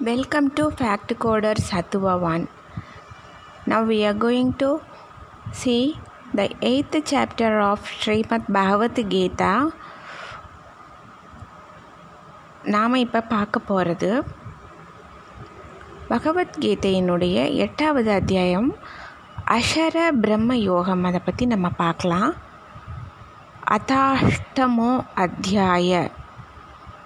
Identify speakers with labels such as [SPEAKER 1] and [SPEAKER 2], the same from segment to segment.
[SPEAKER 1] Welcome to Fact Coder Sattva 1. Now we are going to see the eighth chapter of Srimad Bhagavad Gita. நாம் இப்போ பார்க்க போகிறது பகவத்கீதையினுடைய எட்டாவது அத்தியாயம் அஷர பிரம்ம யோகம் அதை பற்றி நம்ம பார்க்கலாம் அதாஷ்டமோ அத்தியாய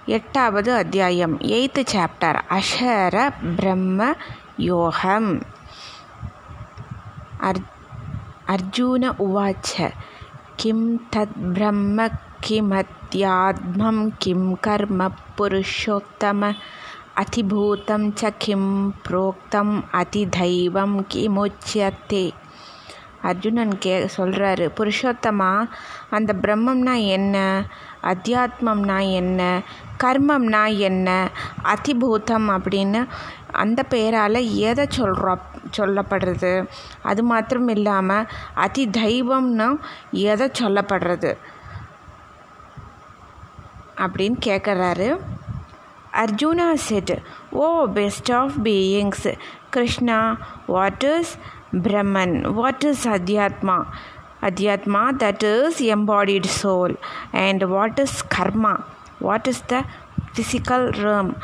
[SPEAKER 1] எட்டாவது அத்தியாயம் எயித்து சாப்டர் அஷர பிரம்ம யோகம். அர் அர்ஜுன உவாச்ச கிம் தத் பிரம்ம கிமத்யாத்மம் கிம் கர்ம புருஷோத்தம அதிபூதம் ச கிம் புரோக்தம் அதிதைவம் கிமுச்சியத்தே. அர்ஜுனன் கே சொல்கிறாரு புருஷோத்தமா அந்த பிரம்மம்னா என்ன? அத்தியாத்மம்னா என்ன? கர்மம்னா என்ன? அதிபூதம் அப்படின்னு அந்த பெயரால் எதை சொல்கிறோம் சொல்லப்படுறது? அது மாத்திரம் இல்லாமல் அதி தெய்வம்னு எதை சொல்லப்படுறது? அப்படின்னு கேட்குறாரு Arjuna said O best of beings Krishna what is Brahman what is adhyatma? Adhyatma that is embodied soul. And what is karma? What is the physical realm?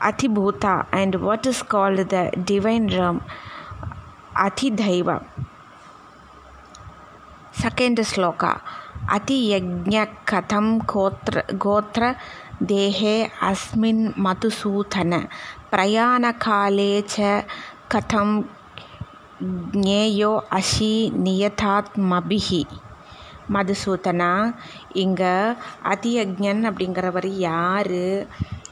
[SPEAKER 1] Atibhuta. And what is called the divine realm? Atidhaiva. Second sloka. Ati yajna katham gotra, gotra देहे अस्मिन् मधुसूदन प्रयाणकाले च कथं ஞேயோ அஷி நியதாத்மபிஹி. மதுசூதனா இங்கே அதியஜன் அப்படிங்கிறவர் யார்?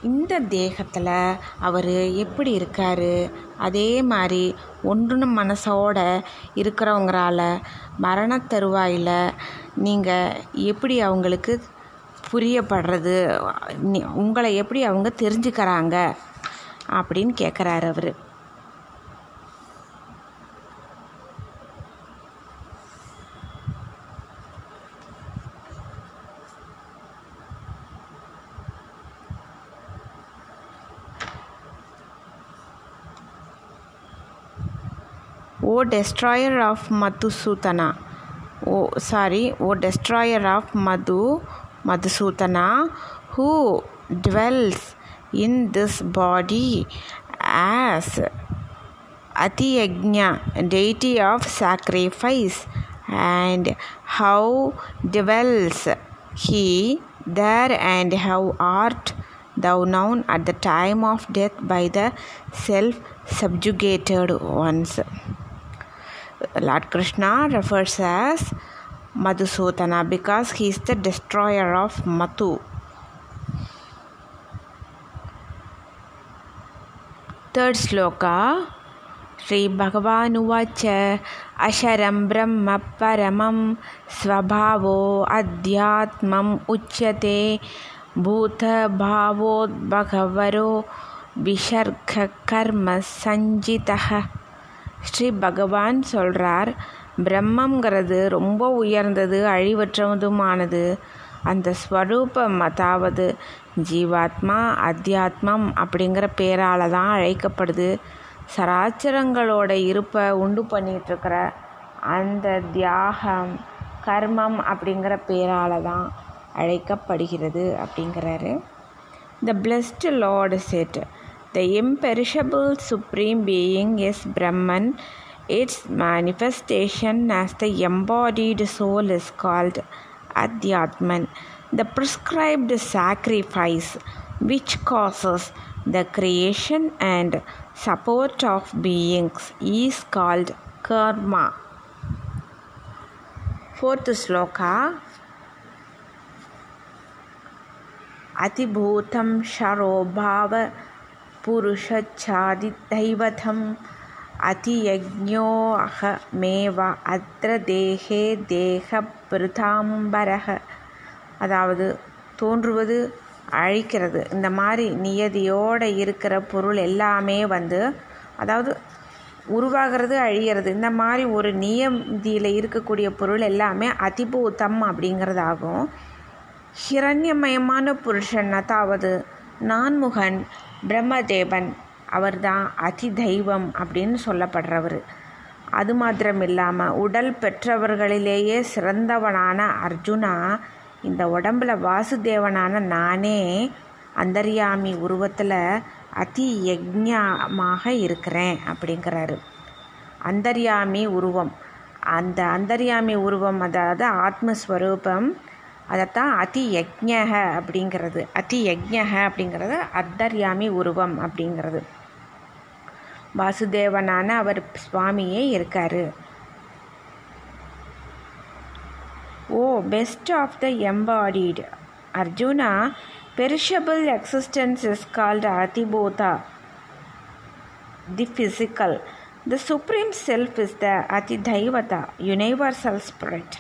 [SPEAKER 1] இந்த தேகத்தில் அவர் எப்படி இருக்கார்? அதே மாதிரி ஒன்று மனசோட இருக்கிறவங்களால மரண தருவாயில் நீங்கள் எப்படி அவங்களுக்கு புரியப்படுறது? உங்களை எப்படி அவங்க தெரிஞ்சுக்கிறாங்க? அப்படின்னு கேட்குறாரு அவர். Destroyer of Madhusutana. Oh, sorry, O destroyer of Madhu, Madhusutana, who dwells in this body as Atiyajna, deity of sacrifice, and how dwells he there, and how art thou known at the time of death by the self subjugated ones. Lord Krishna refers as Madhusudana because he is the destroyer of Mathu. Third sloka श्रीभगवानुवाच अशरं ब्रह्म परमं स्वभावो अध्यात्मम् उच्यते भूतभावोद्भगवरो विसर्गकर्मसञ्जितः ஸ்ரீ பகவான் சொல்கிறார் பிரம்மங்கிறது ரொம்ப உயர்ந்தது அழிவற்றதுமானது. அந்த ஸ்வரூபம் அதாவது ஜீவாத்மா அத்தியாத்மம் அப்படிங்கிற பேரால் தான் அழைக்கப்படுது. சராச்சரங்களோட இருப்பை உண்டு பண்ணிகிட்ருக்கிற அந்த தியாகம் கர்மம் அப்படிங்கிற பேரால் தான் அழைக்கப்படுகிறது அப்படிங்கிறாரு. The blessed lord said The imperishable Supreme Being is Brahman. Its manifestation as the embodied soul is called Adhyatman. The prescribed sacrifice which causes the creation and support of beings is called karma. Fourth sloka Atibhutam Sharobhava पुरुषच्छादिदैवतम् அதியஜ்ஞோஹமேவ அத்திர தேகே தேக பிருதாம்பரக அதாவது தோன்றுவது அழிக்கிறது இந்த மாதிரி நியதியோடு இருக்கிற பொருள் எல்லாமே வந்து அதாவது உருவாகிறது அழிகிறது இந்த மாதிரி ஒரு நியதியில் இருக்கக்கூடிய பொருள் எல்லாமே அதிபூதம் அப்படிங்கிறதாகும் ஹிரண்யமயமான புருஷன் அதாவது நான்முகன் பிரம்மதேவன் அவர் தான் அதி தெய்வம் அப்படின்னு சொல்லப்படுறவர். அது மாத்திரம் இல்லாமல் உடல் பெற்றவர்களிலேயே சிறந்தவனான அர்ஜுனா இந்த உடம்புல வாசுதேவனான நானே அந்தர்யாமி உருவத்தில் அதி யஜ்ஞமாக இருக்கிறேன் அப்படிங்கிறாரு. அந்தர்யாமி உருவம். அந்த அந்தர்யாமி உருவம் அதாவது ஆத்மஸ்வரூபம் அதைத்தான் அதி யஜ்ஞக அப்படிங்கிறது. அதி யஜ்ஞக அப்படிங்கிறது அத்தர்யாமி உருவம் அப்படிங்கிறது. வாசுதேவனான அவர் சுவாமியே இருக்காரு. O best of the embodied Arjuna perishable existence is called அதிபோதா the physical the supreme self is the Adhi Daivata, universal spirit.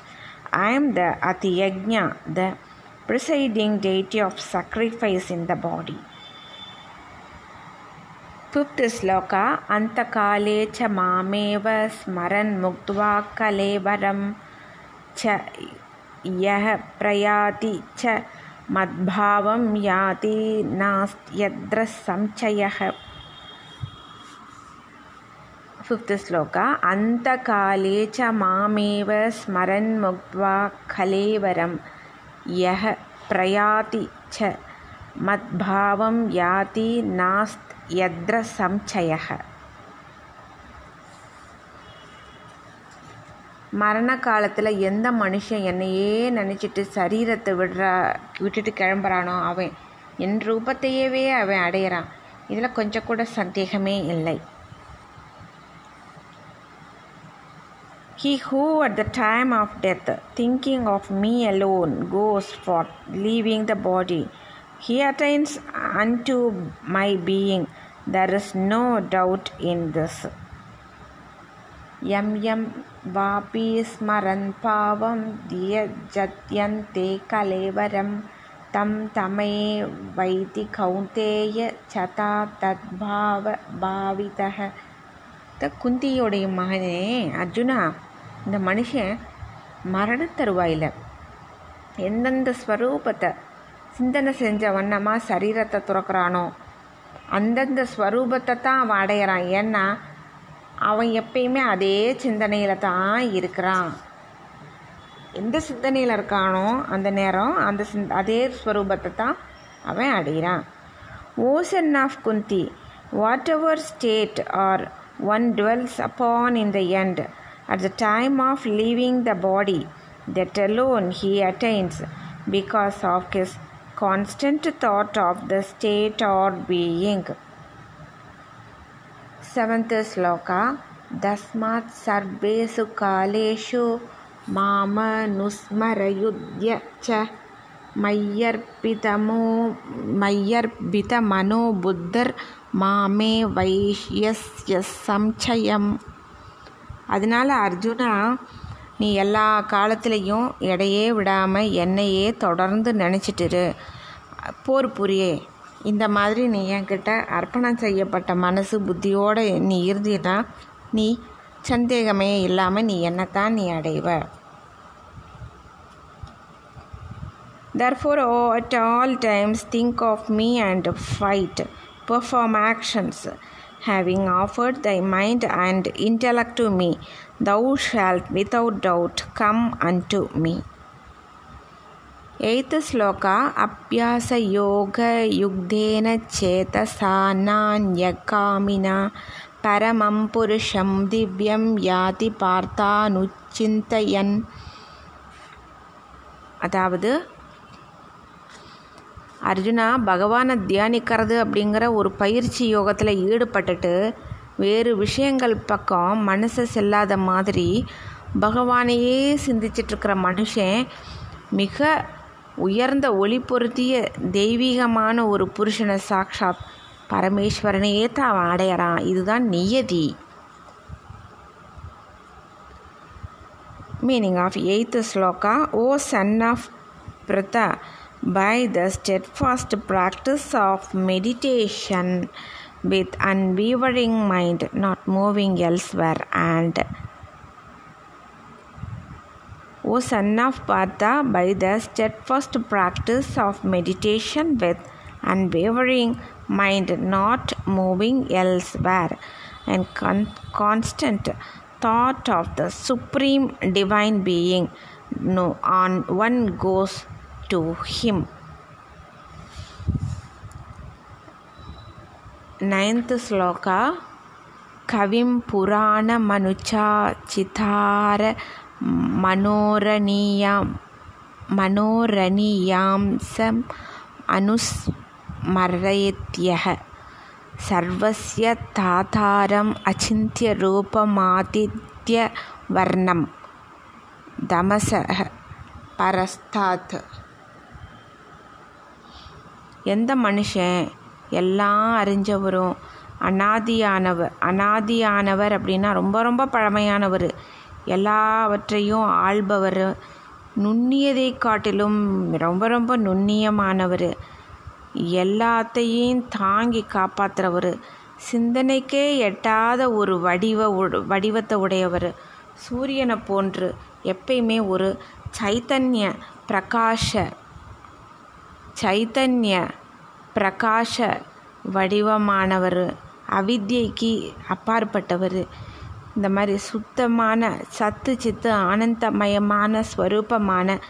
[SPEAKER 1] I am the Atiyajna, the presiding deity of sacrifice in the body. Fifth sloka Antakale cha mameva smaran muktva kalevaram cha yah prayati cha madbhavam yati nast yadrasam cha yah fifth sloka అంతకాలే ச மாமேவ ஸ்மரன் ముగ్వా கலேவரம் యహ ప్రయాతి చ మద్భావం యాతి నాస్త్ యద్ర సంచయ மரண காலத்தில் எந்த மனுஷன் என்னையே நினச்சிட்டு சரீரத்தை விடுறா விட்டுட்டு கிளம்புறானோ அவன் என் ரூபத்தையவே அவன் அடையிறான். இதில் கொஞ்சம் கூட சந்தேகமே இல்லை. He who at the time of death, thinking of me alone, goes forth, leaving the body, he attains unto my being. There is no doubt in this. Yam yam vapi smaran pavam diyajatyante kalevaram tam tame vaiti kaunteya chata tadbhava bhavitaha த குந்தியோடைய மகனே அர்ஜுனா இந்த மனுஷன் மரண தருவாயில் எந்தெந்த ஸ்வரூபத்தை சிந்தனை செஞ்ச வண்ணமாக சரீரத்தை துறக்கிறானோ அந்தந்த ஸ்வரூபத்தை தான் அவன் அடையிறான். ஏன்னா அவன் எப்பயுமே அதே சிந்தனையில் தான் இருக்கிறான். எந்த சிந்தனையில் இருக்கானோ அந்த நேரம் அந்த சிந் அதே ஸ்வரூபத்தை தான் அவன் அடைகிறான் O son of Kunti whatever state or one dwells upon in the end at the time of leaving the body that alone he attains because of his constant thought of the state or being. Seventh sloka Dasmat Sarbesu Kaleshu Mama Nusmarayudya cha मय्यर्पितमो buddhar बुद्धिर्मामे वैश्यस्य samchayam. அதனால் அர்ஜுனா நீ எல்லா காலத்துலேயும் எடையே விடாமல் என்னையே தொடர்ந்து நினச்சிட்டுரு. போர் புரியே. இந்த மாதிரி நீ என்கிட்ட அர்ப்பணம் செய்யப்பட்ட மனசு புத்தியோடு நீ இருந்தீன்னா நீ சந்தேகமே இல்லாமல் நீ என்னத்தான் நீ அடைவ. Therefore O at all times think of me and fight perform actions Having offered thy mind and intellect to me, thou shalt without doubt come unto me. Eighth sloka Apyasa Yoga Yugdena Chetasa Nanyakamina Paramam Purusham Divyam Yati Parthanuchintayan அதாவது அர்ஜுனா பகவானை தியானிக்கிறது அப்படிங்கிற ஒரு பயிற்சி யோகத்தில் ஈடுபட்டுட்டு வேறு விஷயங்கள் பக்கம் மனசை செல்லாத மாதிரி பகவானையே சிந்திச்சிட்ருக்கிற மனுஷன் மிக உயர்ந்த ஒளி பொருத்திய தெய்வீகமான ஒரு புருஷனை சாக்ஷாத் பரமேஸ்வரனையே தான் அவன் அடையிறான். இதுதான் நியதி. Meaning of eighth sloka O son of Pritha by the steadfast practice of meditation with unwavering mind, not moving elsewhere, and O son of Partha, by the steadfast practice of meditation with unwavering mind not moving elsewhere, and con- constant thought of the supreme divine being no on one goes to him. Ninth sloka கவிம் புராண மனுச்சா சிதார மனோரணியாம் மனோரணியாம்சம் அனுஸ்மரயத்யக சர்வசிய தாதாரம் அச்சிந்திய ரூபமாதித்ய வர்ணம் தமசக பரஸ்தாத் எந்த மனுஷன் எல்லாம் அறிஞ்சவரும் அனாதியானவர் அனாதியானவர் அப்படின்னா ரொம்ப ரொம்ப பழமையானவர். எல்லாவற்றையும் ஆள்பவர். நுண்ணியதை காட்டிலும் ரொம்ப ரொம்ப நுண்ணியமானவர். எல்லாத்தையும் தாங்கி காப்பாற்றுறவர் சிந்தனைக்கே எட்டாத ஒரு வடிவ வடிவத்தை உடையவர். சூரியனை போன்று எப்பயுமே ஒரு சைத்தன்ய பிரகாஷ சைத்தன்ய பிரகாஷ வடிவமானவர் அவித்யைக்கு அப்பாற்பட்டவர். இந்த மாதிரி சுத்தமான சத்து சித்து ஆனந்தமயமான ஸ்வரூபமான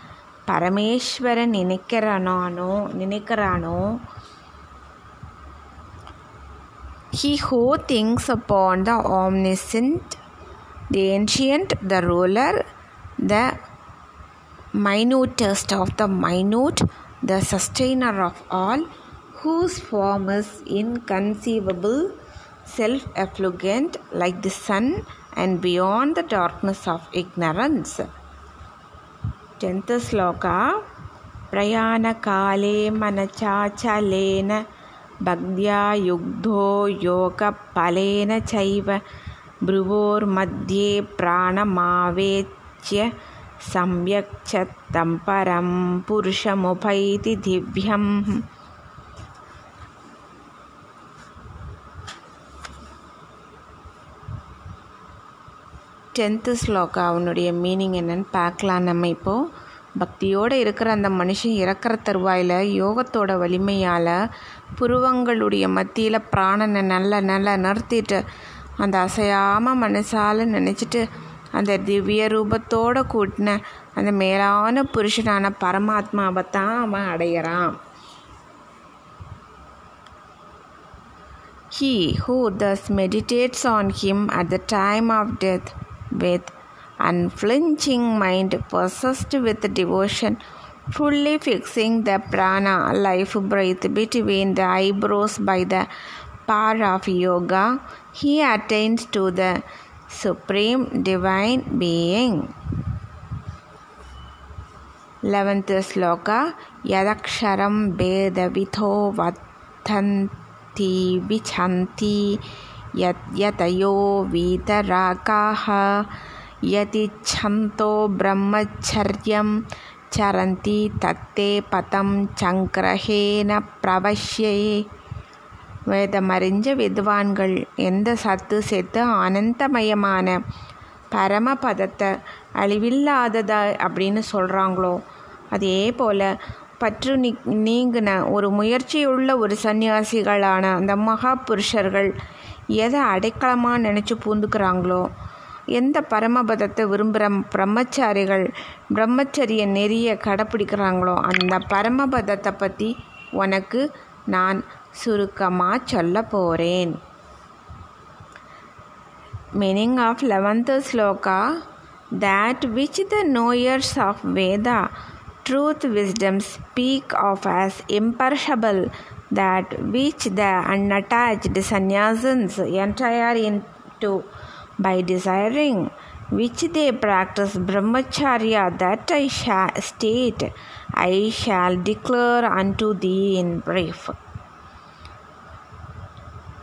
[SPEAKER 1] பரமேஸ்வரன் நினைக்கிறானோ நினைக்கிறானோ? He who thinks upon the omniscient, the ancient, the ruler, the minutest of the minute, the sustainer of all, whose form is inconceivable, self effulgent like the sun and beyond the darkness of ignorance. Tenth sloka प्रयाणकाले मनचाचलेन भक्त्या युग्धो योगफलेन चैव भ्रुवोर्मध्ये प्राणमावेच्य सम्यक् च तं परं पुरुषमुपैति दिव्यम् tenth shloka அவனுடைய meaning என்னன்னு பார்க்கலாம் நம்ம இப்போது பக்தியோடு இருக்கிற அந்த மனுஷன் இறக்குற தருவாயில் யோகத்தோட வலிமையால் புருவங்களுடைய மத்தியில் பிராணனை நல்ல நல்லா நிறுத்திட்டு அந்த அசையாமல் மனசால் நினச்சிட்டு அந்த திவ்ய ரூபத்தோடு கூட்டின அந்த மேலான புருஷனான பரமாத்மாவை தான் அவன் அடையிறான் He who thus meditates on him at the time of death with unflinching mind possessed with devotion, fully fixing the prana life breath between the eyebrows by the power of yoga, he attains to the supreme divine being eleventh sloka यदक्षरं भेदविधो वधन्ति यद्यतयो वीतरागाः यतिच्छन्तो ब्रह्मचर्यं चरन्ति तत् ते पतं चक्रहेण प्रवश्ये வேதமறிஞ்ச வித்வான்கள் எந்த சத்து செத்து ஆனந்தமயமான பரமபதத்தை அழிவில்லாததா அப்படின்னு சொல்கிறாங்களோ அதே போல் பற்று நீ நீங்கின ஒரு முயற்சியுள்ள ஒரு சன்னியாசிகளான அந்த மகா புருஷர்கள் எதை அடைக்கலமாக நினச்சி பூந்துக்கிறாங்களோ? எந்த பரமபதத்தை விரும்புகிற பிரம்மச்சாரிகள் பிரம்மச்சரிய நெறிய கடைப்பிடிக்கிறாங்களோ அந்த பரமபதத்தை பற்றி உனக்கு நான் சுருக்கமாக சொல்ல போகிறேன் meaning of eleventh shloka that which the knowers of Veda, truth, wisdom speak of as imperishable, that which the unattached sannyasins entire into by desiring, which they practice brahmacharya, that I shall state, I shall declare unto thee in brief.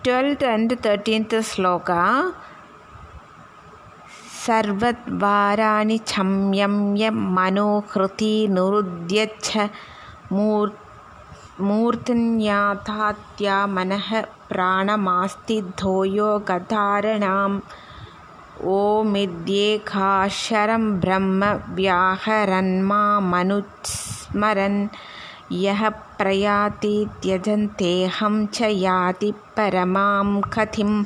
[SPEAKER 1] Twelfth and thirteenth sloka सर्वद्वाराणि क्षम्यम्य संयम्य मनोहृतिनुरुद्यच्छातात्या मनः प्राणमास्ति धोयोगारणाम् ओमिध्ये का शरं ब्रह्म व्याहरन्मा मनुस्मरन् यः प्रयाति त्यजन्तेऽहं च याति परमां கதிம்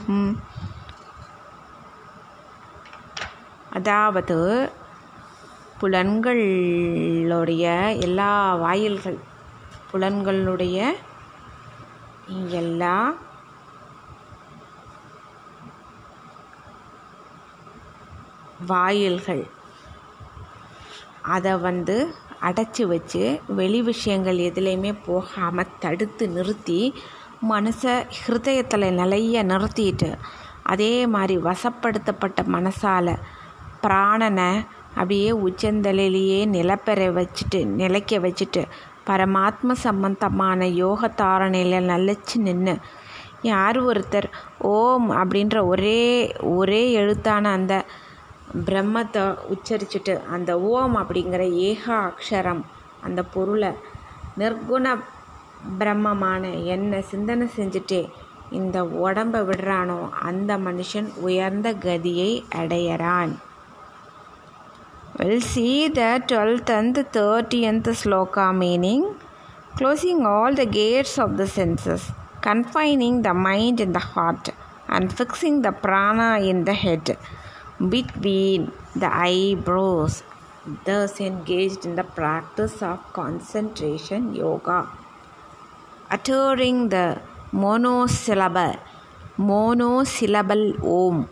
[SPEAKER 1] அதாவது புலன்களுடைய எல்லா வாயில்கள் புலன்களுடைய எல்லா வாயில்கள் அதை வந்து அடைச்சி வச்சு வெளி விஷயங்கள் எதுலேயுமே போகாமல் தடுத்து நிறுத்தி மனசை ஹிருதயத்தில் நிலைய நிறுத்திட்டு அதே மாதிரி வசப்படுத்தப்பட்ட மனசால் பிராணனை அப்படியே உச்சந்தலையிலேயே நிலப்பெற வச்சுட்டு நிலைக்க வச்சுட்டு பரமாத்ம சம்பந்தமான யோக தாரணையில் நிலச்சி நின்று யார் ஒருத்தர் ஓம் அப்படின்ற ஒரே ஒரே எழுத்தான அந்த பிரம்மத்தை உச்சரிச்சுட்டு அந்த ஓம் அப்படிங்கிற ஏகா அக்ஷரம் அந்த பொருளை நிர்குண பிரம்மமான என்னை சிந்தனை செஞ்சுட்டே இந்த உடம்பை விடுறானோ அந்த மனுஷன் உயர்ந்த கதியை அடையறான் We'll see the 12th and 30th sloka meaning closing all the gates of the senses, confining the mind in the heart, and fixing the prana in the head between the eyebrows, thus engaged in the practice of concentration yoga. Uttering the monosyllable, monosyllable om,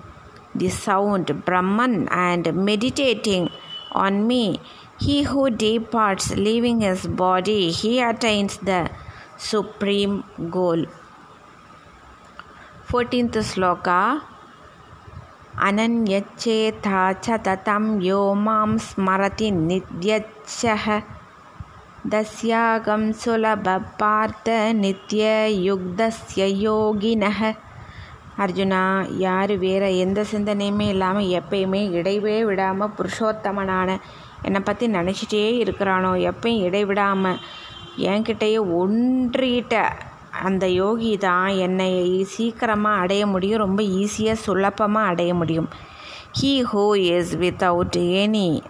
[SPEAKER 1] the sound Brahman, and meditating on me. He who departs, leaving his body, he attains the supreme goal. 14th sloka अनन्यच्चेता च ततं यो मां स्मरति नित्यच्छः दस्यागं सुलभपार्थ नित्ययुक्तस्य योगिनः அர்ஜுனா யார் வேறு எந்த சிந்தனையுமே இல்லாமல் எப்பயுமே இடைவே விடாமல் புருஷோத்தமனான என்னை பற்றி நினச்சிட்டே இருக்கிறானோ எப்பயும் இடைவிடாமல் என்கிட்டயே ஒன்றிட்ட அந்த யோகி தான் என்னை சீக்கிரமாக அடைய முடியும் ரொம்ப ஈஸியாக சுலபமாக அடைய முடியும். He who is without any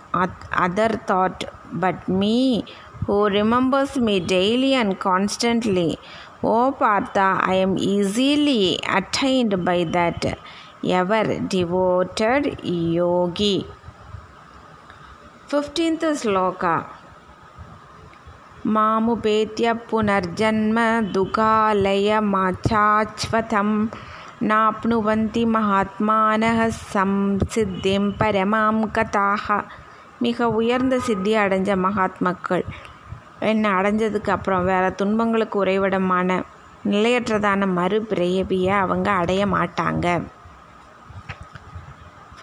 [SPEAKER 1] other thought but me who remembers me daily and constantly O Partha I am easily attained by that ever devoted yogi fifteenth sloka मामुपेत्य पुनर्जन्म दुःखालयमाचाच्वथं नाप्नुवन्ति महात्मानः संसिद्धिं பரமாம் கதாः மிக உயர்ந்த சித்தி அடைஞ்ச மகாத்மக்கள். என்னை அடைஞ்சதுக்கு அப்புறம் வேறு துன்பங்களுக்கு உறைவிடமான நிலையற்றதான மறுபிறவியை அவங்க அடைய மாட்டாங்க.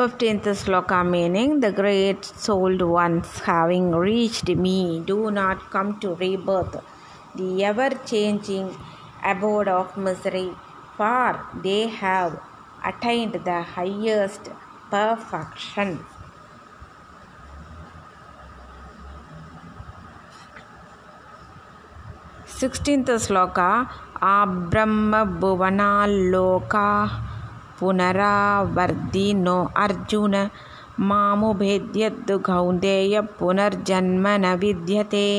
[SPEAKER 1] 15th sloka meaning the great souled ones having reached me do not come to rebirth. The ever changing abode of misery for they have attained the highest perfection. Sixteenth sloka Abrahma Bhuvanaloka पुनरावर्दिनो Arjun மாமுபேத்யத்து Kaunteya புனர்ஜன்ம ந வித்யதே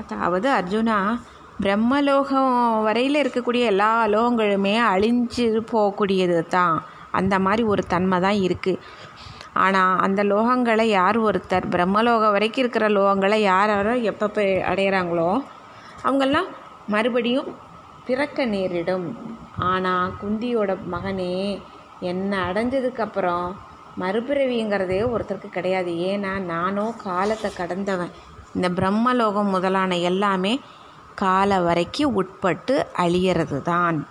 [SPEAKER 1] அதாவது அர்ஜுனா பிரம்மலோகம் வரையில் இருக்கக்கூடிய எல்லா லோகங்களுமே அழிஞ்சு போகக்கூடியது தான் அந்த மாதிரி ஒரு தன்மை தான் இருக்குது ஆனால் அந்த லோகங்களை யார் ஒருத்தர் பிரம்மலோகம் வரைக்கும் இருக்கிற லோகங்களை யார் யாரோ எப்போ அடையிறாங்களோ அவங்கெல்லாம் மறுபடியும் பிறக்க நேரிடும் ஆனால் குந்தியோட மகனே என்னை அடைஞ்சதுக்கப்புறம் மறுபிறவிங்கிறதே ஒருத்தருக்கு கிடையாது. ஏன்னா நானும் காலத்தை கடந்தவன். இந்த பிரம்மலோகம் முதலான எல்லாமே கால வரைக்கும் உட்பட்டு அழியிறது தான்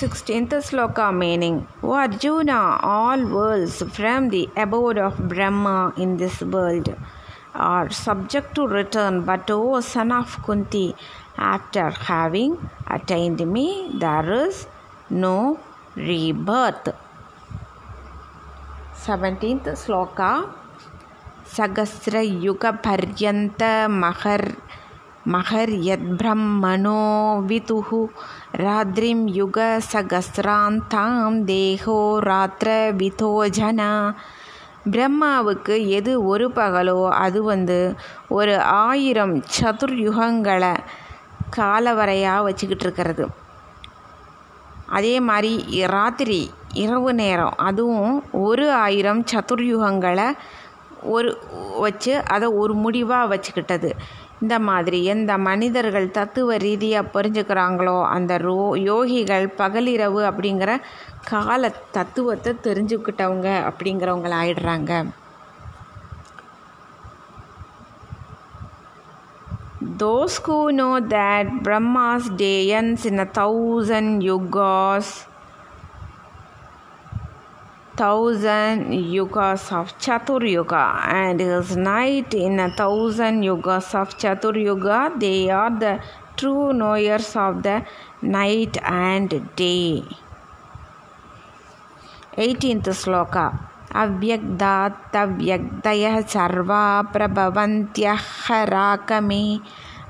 [SPEAKER 1] sixteenth sloka meaning O Arjuna all worlds from the abode of Brahma in this world are subject to return but O son of Kunti after having attained me, there is no rebirth. 17th sloka सहस्रयुगपर्यन्त महर् महर्यद्ब्रह्मणो वितुः रात्रिं युगसहस्रान्तां देहो रात्रवितो जना பிரம்மாவுக்கு எது ஒரு பகலோ அது வந்து ஒரு ஆயிரம் சதுர்யுகங்களை காலவரையாக வச்சுக்கிட்டு இருக்கிறது அதே மாதிரி ராத்திரி இரவு நேரம் அதுவும் ஒரு ஆயிரம் சதுர்யுகங்களை ஒரு வச்சு அதை ஒரு முடிவாக வச்சுக்கிட்டது. இந்த மாதிரி எந்த மனிதர்கள் தத்துவ ரீதியாக புரிஞ்சுக்கிறாங்களோ அந்த ரோ யோகிகள் பகலிரவு அப்படிங்கிற கால தத்துவத்தை தெரிஞ்சுக்கிட்டவங்க அப்படிங்கிறவங்கள Those who know that Brahma's day ends in a thousand yugas, thousand yugas of Chatur Yuga, and his night in a thousand yugas of Chatur Yuga, they are the true knowers of the night and day. 18th sloka अव्यक्तात्तव्यक्तयः सर्वा प्रभवन्त्यः राकमे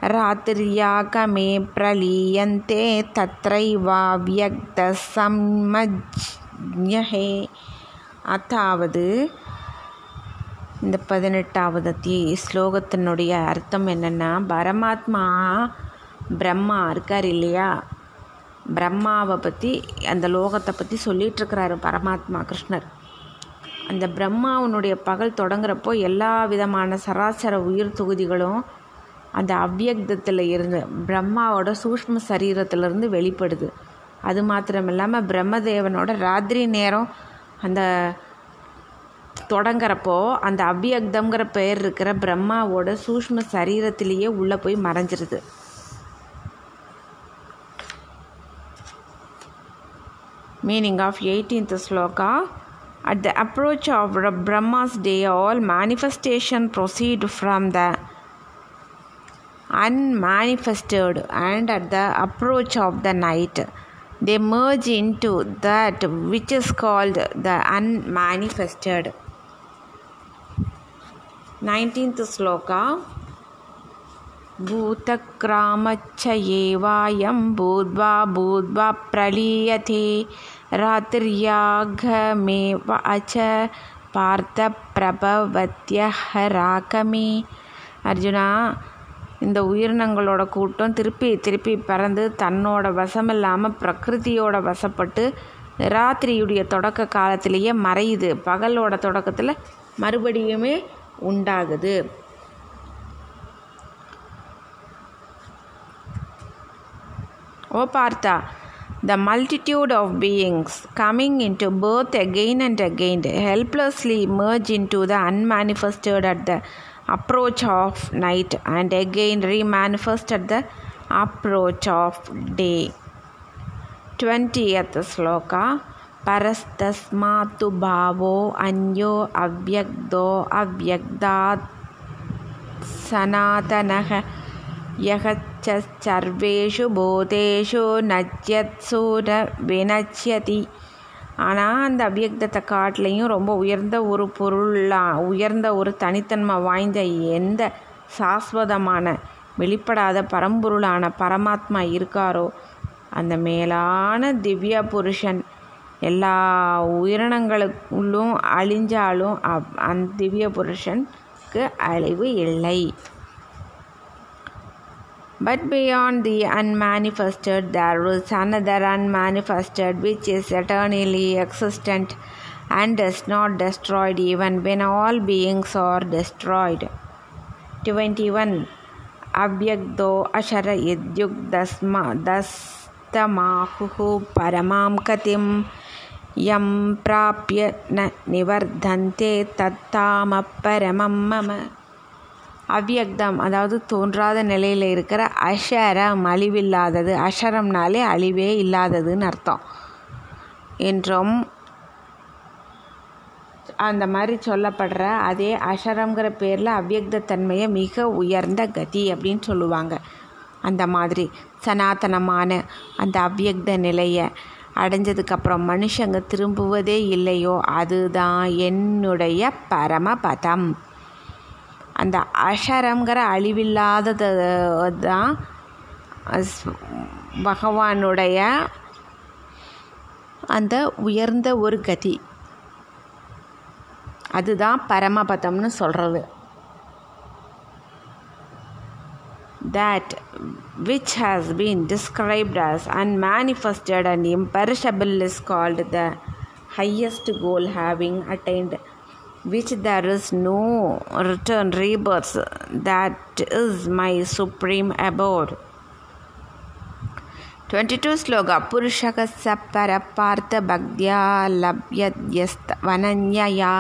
[SPEAKER 1] रात्र्याकमे प्रलीयन्ते தத்ரைவாவியக்தசம்மஜ்ஞே அதாவது இந்த பதினெட்டாவது தீ ஸ்லோகத்தினுடைய அர்த்தம் என்னென்னா பரமாத்மா பிரம்மா இருக்கார் இல்லையா பிரம்மாவை பற்றி அந்த லோகத்தை பற்றி சொல்லிகிட்ருக்கிறாரு பரமாத்மா கிருஷ்ணர் அந்த பிரம்மாவனுடைய பகல் தொடங்குறப்போ எல்லா விதமான சராசர உயிர் தொகுதிகளும் அந்த அவ்வியக்தத்தில் இருந்து பிரம்மாவோட சூஷ்ம சரீரத்திலிருந்து வெளிப்படுது. அது மாத்திரம் இல்லாமல் பிரம்மதேவனோட ராத்திரி நேரம் அந்த தொடங்குறப்போ அந்த அவ்வியக்தம்ங்கிற பெயர் இருக்கிற பிரம்மாவோட சூஷ்ம சரீரத்திலேயே உள்ளே போய் மறைஞ்சிருது. Meaning of eighteenth sloka at the approach of brahma's day all manifestation proceed from the unmanifested and at the approach of the night they merge into that which is called the unmanifested 19th sloka भूतक्रामच्छ एवायं भूद्वा भूद्वा प्रलीयते रात्र्याघमेव अच பார்த்தப்பிரபவத்யஹ ராகமே அர்ஜுனா இந்த உயிரினங்களோட கூட்டம் திருப்பி திருப்பி பறந்து தன்னோட வசமில்லாமல் பிரகிருதியோட வசப்பட்டு ராத்திரியுடைய தொடக்க காலத்திலேயே மறையுது பகலோட தொடக்கத்தில் மறுபடியுமே உண்டாகுது O Partha, the multitude of beings coming into birth again and again helplessly merge into the unmanifested at the approach of night and again remanifest at the approach of day. 20th sloka परस्तस्मात्तु भावो अन्यो अव्यक्तो अव्यक्तात् सनातनः यः சர்வேஷு பூதேஷு நச்சத்சு ந வினச்சதி ஆனால் அந்த அவ்யக்தத்தை காட்டிலையும் ரொம்ப உயர்ந்த ஒரு பொருளாக உயர்ந்த ஒரு தனித்தன்மை வாய்ந்த எந்த சாஸ்வதமான வெளிப்படாத பரம்பொருளான பரமாத்மா இருக்காரோ அந்த மேலான திவ்ய புருஷன் எல்லா உயிரினங்களுக்குள்ளும் அழிஞ்சாலும் அந் திவ்ய புருஷனுக்கு அழிவு இல்லை. But beyond the unmanifested, there is another unmanifested which is eternally existent and is not destroyed even when all beings are destroyed. 21. Avyagdo ashara idyugdasma dastamahuhu paramam katim yam prapya na nivardhante tattam paramam அவ்வியக்தம் அவ்யக்தம் அதாவது தோன்றாத நிலையில் இருக்கிற அஷரம் அழிவில்லாதது அஷரம்னாலே அழிவே இல்லாததுன்னு அர்த்தம். என்றும் அந்த மாதிரி சொல்லப்படுற அதே அஷரம்ங்கிற பேரில் அவ்யக்தத்தன்மையை மிக உயர்ந்த கதி அப்படின்னு சொல்லுவாங்க. அந்த மாதிரி சனாதனமான அந்த அவ்யக்த நிலையை அடைஞ்சதுக்கப்புறம் மனுஷங்க திரும்புவதே இல்லையோ அதுதான் என்னுடைய பரமபதம். அந்த அஷரங்கிற அழிவில்லாதது தான் பகவானுடைய அந்த உயர்ந்த ஒரு கதி அதுதான் பரமபதம்னு சொல்கிறது that which has been described as unmanifested and imperishable is called the highest goal having attained which there is no return rebirth that is my supreme abode 22 श्लोक पुरुषः स परपार्थभक्त्या लभ्यद्यस्त्वनन्यया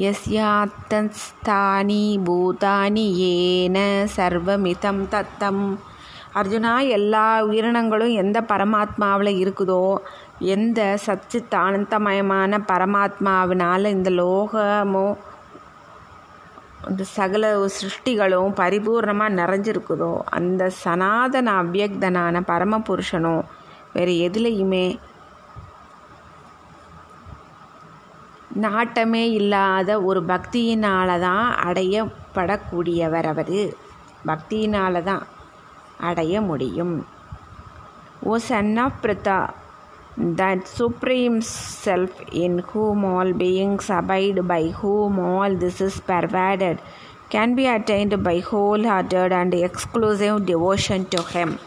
[SPEAKER 1] यस्यात्तस्थानि भूतानि येन சர்வமிதம் தத்தம் அர்ஜுனா எல்லா உயிரினங்களும் எந்த பரமாத்மாவில் இருக்குதோ எந்த சச்சித் ஆனந்தமயமான பரமாத்மாவினால் இந்த லோகமோ இந்த சகல சிருஷ்டிகளும் பரிபூர்ணமாக நிறைஞ்சிருக்குதோ அந்த சனாதன அவ்யக்தனான பரமபுருஷனும் வேறு எதுலேயுமே நாட்டமே இல்லாத ஒரு பக்தியினால தான் அடையப்படக்கூடியவர் அவர். பக்தியினால தான் அடைய முடியும். O son of Pritha that supreme self in whom all beings abide, by whom all this is pervaded, can be attained by wholehearted and exclusive devotion to Him.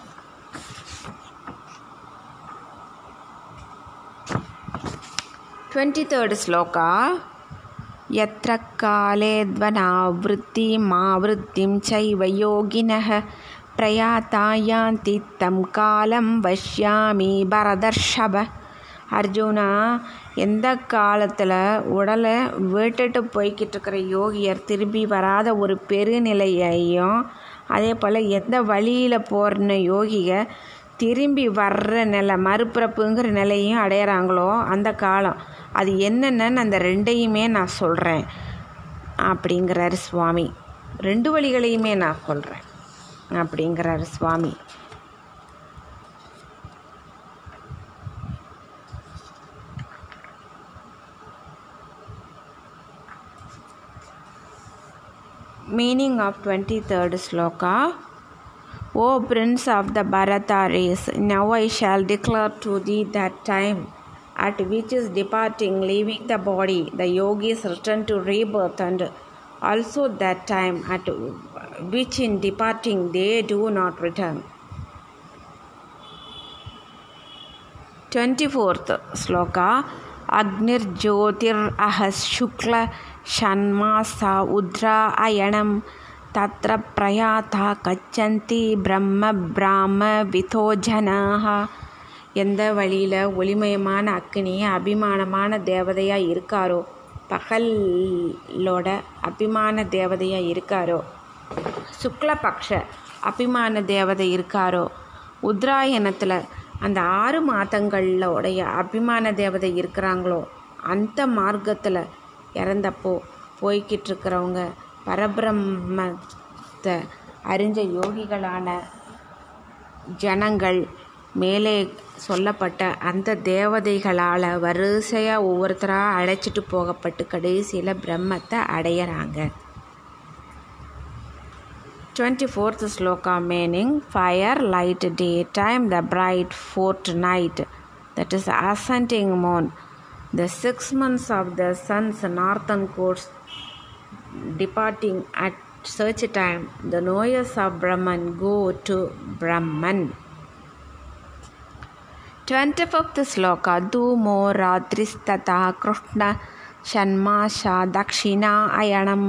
[SPEAKER 1] Twenty third shloka यत्र काले ध्वनावृत्तिमावृत्तिं चैव योगिनः பிரயாத்தா யாந்தி தம் காலம் வஷ்யாமி பரதர்ஷப. அர்ஜுனா எந்த காலத்தில் உடலை விட்டுட்டு போய்கிட்டு இருக்கிற யோகியர் திரும்பி வராத ஒரு பெருநிலையையும் அதே போல் எந்த வழியில் போகிற யோகிக திரும்பி வர்ற நிலை மறுபிறப்புங்கிற நிலையும் அடையிறாங்களோ அந்த காலம். அது என்னென்னு அந்த ரெண்டையுமே நான் சொல்கிறேன் அப்படிங்கிறாரு சுவாமி. ரெண்டு வழிகளையுமே நான் சொல்கிறேன் அப்படிங்கிறாரு சுவாமி meaning of 23rd sloka O prince of the Bharata race, now I shall declare to thee that time at which is departing, leaving the body, the yogis return to rebirth, and also that time at which in departing they do not return. 24th sloka अग्निर्ज्योतिरहः शुक्लषण्मासा उद्रा अयणं तत्र प्रयाता கச்சந்தி பிரம்ம பிராம விதோ ஜனாக எந்த வழியில் ஒளிமயமான அக்னி அபிமானமான தேவதையாக இருக்காரோ பகலோட அபிமான தேவதையாக இருக்காரோ? சுக்லபக்ஷ அபிமான தேவதை இருக்காரோ? உத்ராயணத்தில் அந்த ஆறு மாதங்களோடைய அபிமான தேவதை இருக்கிறாங்களோ? அந்த மார்க்கத்தில் இறந்தப்போ போய்கிட்டு இருக்கிறவங்க பரபிரம்மத்தை அறிஞ்ச யோகிகளான ஜனங்கள் மேலே சொல்லப்பட்ட அந்த தேவதைகளால் வரிசையாக ஒவ்வொருத்தராக அழைச்சிட்டு போகப்பட்டு கடைசியில் பிரம்மத்தை அடையிறாங்க. Twenty fourth sloka meaning fire light day time the bright fortnight that is ascending moon the six months of the sun's northern course departing at search time time, the knowers of Brahman go to Brahman. Twenty fifth sloka ಧೂಮೋ ರಾತ್ರಿಸ್ತಥ Krishna ಷಣ್ಮಾಷ ದಕ್ಷಿಣಾ ಅಯಣಂ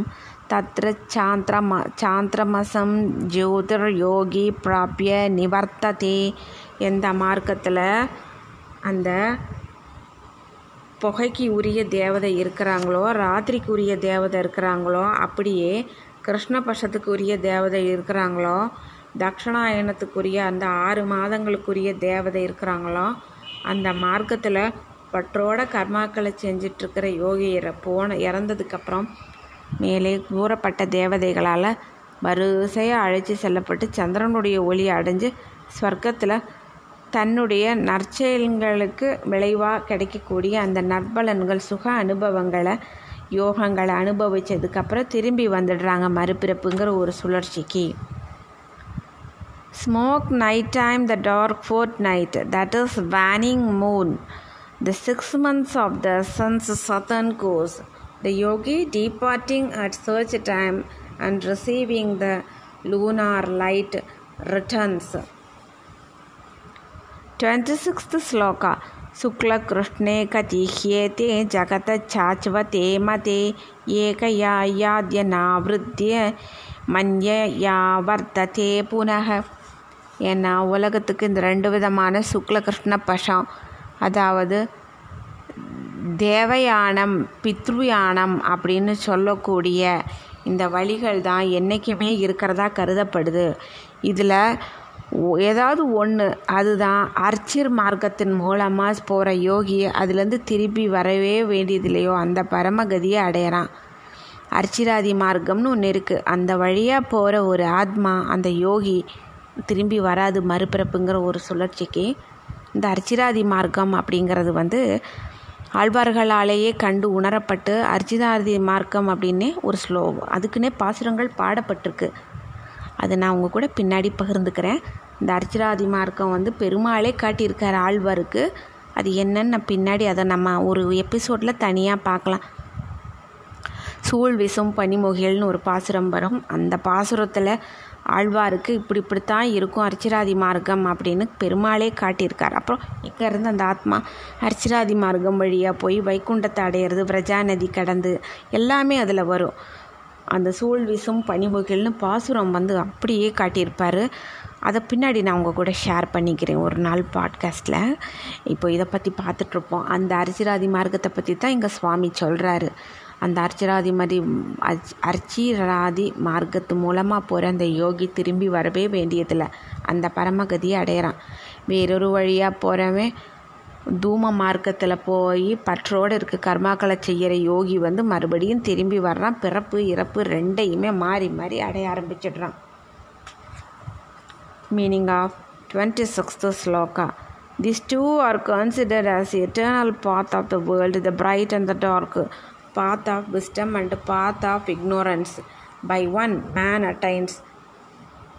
[SPEAKER 1] ತತ್ರ ಚಾಂತ್ರಮ சாந்திரமசம் ஜோதிர் யோகி பிராபிய நிவர்த்ததே எந்த மார்க்கத்தில் அந்த புகைக்கு உரிய தேவதை இருக்கிறாங்களோ ராத்திரிக்கு உரிய தேவதை இருக்கிறாங்களோ அப்படியே கிருஷ்ணபட்சத்துக்கு உரிய தேவதை இருக்கிறாங்களோ தக்ஷணாயனத்துக்குரிய அந்த ஆறு மாதங்களுக்குரிய தேவதை இருக்கிறாங்களோ? அந்த மார்க்கத்தில் பற்றோட கர்மாக்களை செஞ்சிட்ருக்கிற யோகியரை போன இறந்ததுக்கப்புறம் மேலே கூறப்பட்ட தேவதைகளால் வரிசையாக அழைச்சி செல்லப்பட்டு சந்திரனுடைய ஒளி அடைஞ்சு ஸ்வர்க்கத்தில் தன்னுடைய நற்செயல்களுக்கு விளைவாக கிடைக்கக்கூடிய அந்த நற்பலன்கள் சுக அனுபவங்களை யோகங்களை அனுபவித்ததுக்கப்புறம் திரும்பி வந்துடுறாங்க மறுபிறப்புங்கிற ஒரு சுழற்சிக்கு. Smoke night time the dark fortnight, that is waning moon, the six months of the sun's southern course. The yogi departing at such time and receiving the lunar light returns. 26th sloka शुक्लकृष्णे कतिह्येते जगतच्छाच्वतेमते एकया याद्य नावृद्य मन्यया वर्तते punah. ஏன்னா உலகத்துக்கு இந்த ரெண்டு விதமான சுக்லகிருஷ்ண பஷம் அதாவது தேவயானம் பித்ருயானம் அப்படின்னு சொல்லக்கூடிய இந்த வழிகள் தான் என்றைக்குமே இருக்கிறதா கருதப்படுது. இதில் ஏதாவது ஒன்று அதுதான் அர்ச்சிர் மார்க்கத்தின் மூலமாக போகிற யோகி அதுலேருந்து திருப்பி வரவே வேண்டியதில்லையோ அந்த பரமகதியை அடையிறான். அர்ச்சிராதி மார்க்கம்னு ஒன்று இருக்குது அந்த வழியாக போகிற ஒரு ஆத்மா அந்த யோகி திரும்பி வராது மறுபிறப்புங்கிற ஒரு சுழற்சிக்கு இந்த அர்ச்சிராதி மார்க்கம் அப்படிங்கிறது வந்து ஆழ்வார்களாலேயே கண்டு உணரப்பட்டு அர்ச்சிதாதி மார்க்கம் அப்படின்னே ஒரு ஸ்லோ அதுக்குன்னே பாசுரங்கள் பாடப்பட்டிருக்கு. அதை நான் உங்கள் கூட பின்னாடி பகிர்ந்துக்கிறேன். இந்த அர்ச்சிராதி மார்க்கம் வந்து பெருமாளே காட்டியிருக்கார் ஆழ்வாருக்கு. அது என்னன்னு நான் பின்னாடி அதை நம்ம ஒரு எபிசோடில் தனியாக பார்க்கலாம். சூழ் விசும் பனிமுகில்னு ஒரு பாசுரம் வரும். அந்த பாசுரத்தில் ஆழ்வாருக்கு இப்படி இப்படித்தான் இருக்கும் அர்ச்சிராதி மார்க்கம் அப்படின்னு பெருமாளே காட்டியிருக்கார். அப்புறம் இங்கேருந்து அந்த ஆத்மா? அர்ச்சிராதி மார்க்கம் வழியாக போய் வைகுண்டத்தை அடையிறது பிரஜா நதி கடந்து எல்லாமே அதில் வரும். அந்த சூழ் விசும் பாசுரம் வந்து அப்படியே காட்டியிருப்பார். அதை பின்னாடி நான் உங்கள் கூட ஷேர் பண்ணிக்கிறேன் ஒரு நாள் பாட்காஸ்ட்டில் இப்போ இதை பற்றி பார்த்துட்ருப்போம் அந்த அரிசிராதி மார்க்கத்தை பற்றி தான் எங்கள் சுவாமி சொல்கிறாரு அந்த அர்ச்சராதி மாதிரி அர்ச் அர்ச்சிராதி மார்க்கத்து மூலமாக போகிற அந்த யோகி திரும்பி வரவே வேண்டியதில்லை. அந்த பரமகதியை அடையிறான். வேறொரு வழியாக போகிறவன் தூம மார்க்கத்தில் போய் பற்றோடு இருக்க கர்மாக்களை செய்கிற யோகி வந்து மறுபடியும் திரும்பி வர்றான். பிறப்பு இறப்பு ரெண்டையுமே மாறி மாறி அடைய ஆரம்பிச்சிடுறான். Meaning of twenty sixth sloka These two are considered as the eternal path of the world, the bright and the dark, path of wisdom and path of ignorance. By one, man attains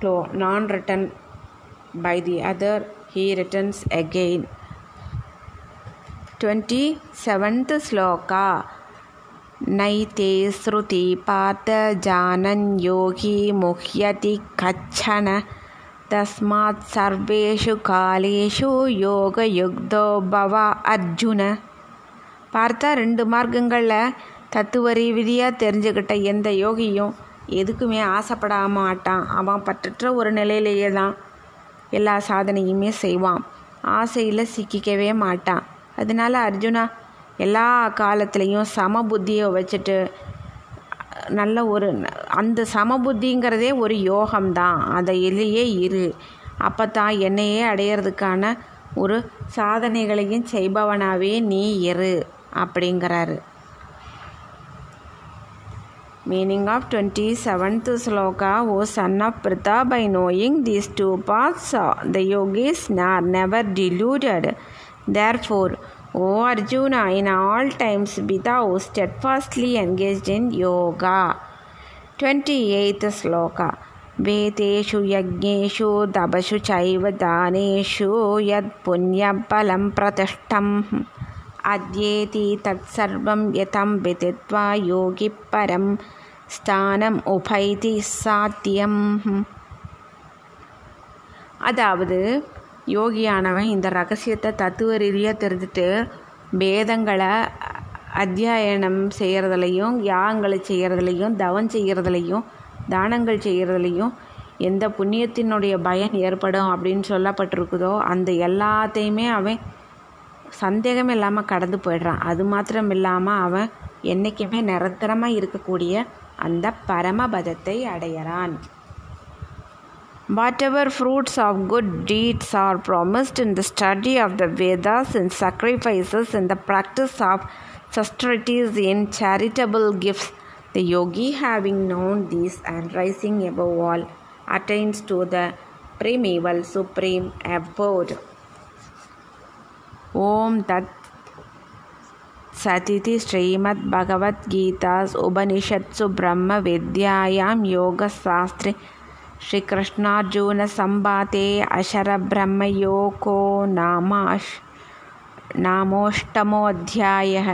[SPEAKER 1] to non return, by the other, he returns again. 27th Sloka नैते श्रुतिपातजानन् योगी मुह्यति कच्छन तस्मात् सर्वेषु कालेषु योगयुक्तो भव अर्जुन பார்த்தா ரெண்டு மார்க்கங்களில் தத்துவ ரீதியாக தெரிஞ்சுக்கிட்ட எந்த யோகியும் எதுக்குமே ஆசைப்படாம மாட்டான். அவன் பற்றற்ற ஒரு நிலையிலேயே தான் எல்லா சாதனையுமே செய்வான். ஆசையில் சிக்கிக்கவே மாட்டான். அதனால அர்ஜுனா எல்லா காலத்துலேயும் சம புத்தியை வச்சுட்டு நல்ல ஒரு அந்த சமபுத்திங்கிறதே ஒரு யோகம்தான் அதை எல்லையே இரு. அப்போ தான் என்னையே அடையிறதுக்கான ஒரு சாதனைகளையும் செய்பவனாகவே நீ இரு. அப்படிங்கிறாரு Meaning of 27th sloka, O son of Pritha, by knowing these two paths, the yogis are never deluded. Therefore, O Arjuna, in all times be thou steadfastly engaged in yoga. 28th sloka. वेदेषु यज्ञेषु तपसु चैव दानेषु यत्पुण्यफलं प्रतिष्ठम् अद्येति तत्सर्वं यतं विदित्वा योगि परं ஸ்தானம் உபைதி சாத்தியம் அதாவது யோகியானவன் இந்த ரகசியத்தை தத்துவ ரீதியாக தெரிஞ்சுட்டு வேதங்களை அத்தியாயனம் செய்கிறதுலையும் யாகங்களை செய்கிறதுலையும் தவம் செய்கிறதுலையும் தானங்கள் செய்கிறதுலையும் எந்த புண்ணியத்தினுடைய பயன் ஏற்படும் அப்படின்னு சொல்லப்பட்டிருக்குதோ அந்த எல்லாத்தையுமே அவன் சந்தேகம் இல்லாமல் கடந்து போயிடுறான் அது மாத்திரம் இல்லாமல் அவன் என்றைக்குமே நிரந்தரமாக இருக்கக்கூடிய அந்த பரமபதத்தை அடையறான் Whatever fruits of good deeds are promised in the study of the Vedas, in sacrifices, in the practice of austerities, in charitable gifts, the yogi, having known these and rising above all, attains to the primeval supreme abode. Om Tat सतिति श्रीमद्भगवद्गीतास् उपनिषत्सु ब्रह्मविद्यायां योगशास्त्रे श्रीकृष्णार्जुनसम्वादे अशरब्रह्मयोगो नामाश् नामोष्टमोऽध्यायः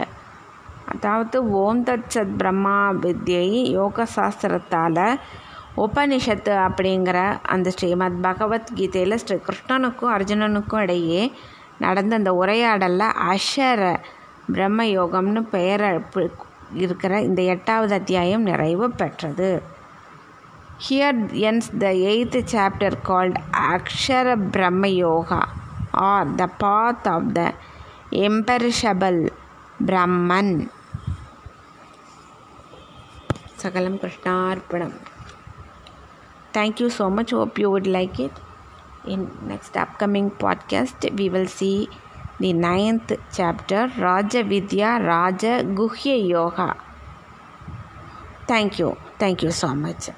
[SPEAKER 1] அதாவது ஓம் தத் சத் பிரம்மா வித்யை யோக சாஸ்திரத்தால் உபனிஷத்து அப்படிங்கிற அந்த ஸ்ரீமத் பகவத்கீதையில் ஸ்ரீ கிருஷ்ணனுக்கும் அர்ஜுனனுக்கும் இடையே நடந்த அந்த உரையாடலில் அஷர பிரம்ம யோகம்னு பெயர் இருக்கிற இந்த எட்டாவது அத்தியாயம் நிறைவு பெற்றது. Here ends the eighth chapter called Akshara Brahma Yoga or the path of the imperishable Brahman சகலம் கிருஷ்ணார்ப்பணம் thank you so much. Hope you would like it. In next upcoming podcast. We will see the ninth chapter raja vidya raja guhya yoga. Thank you. Thank you so much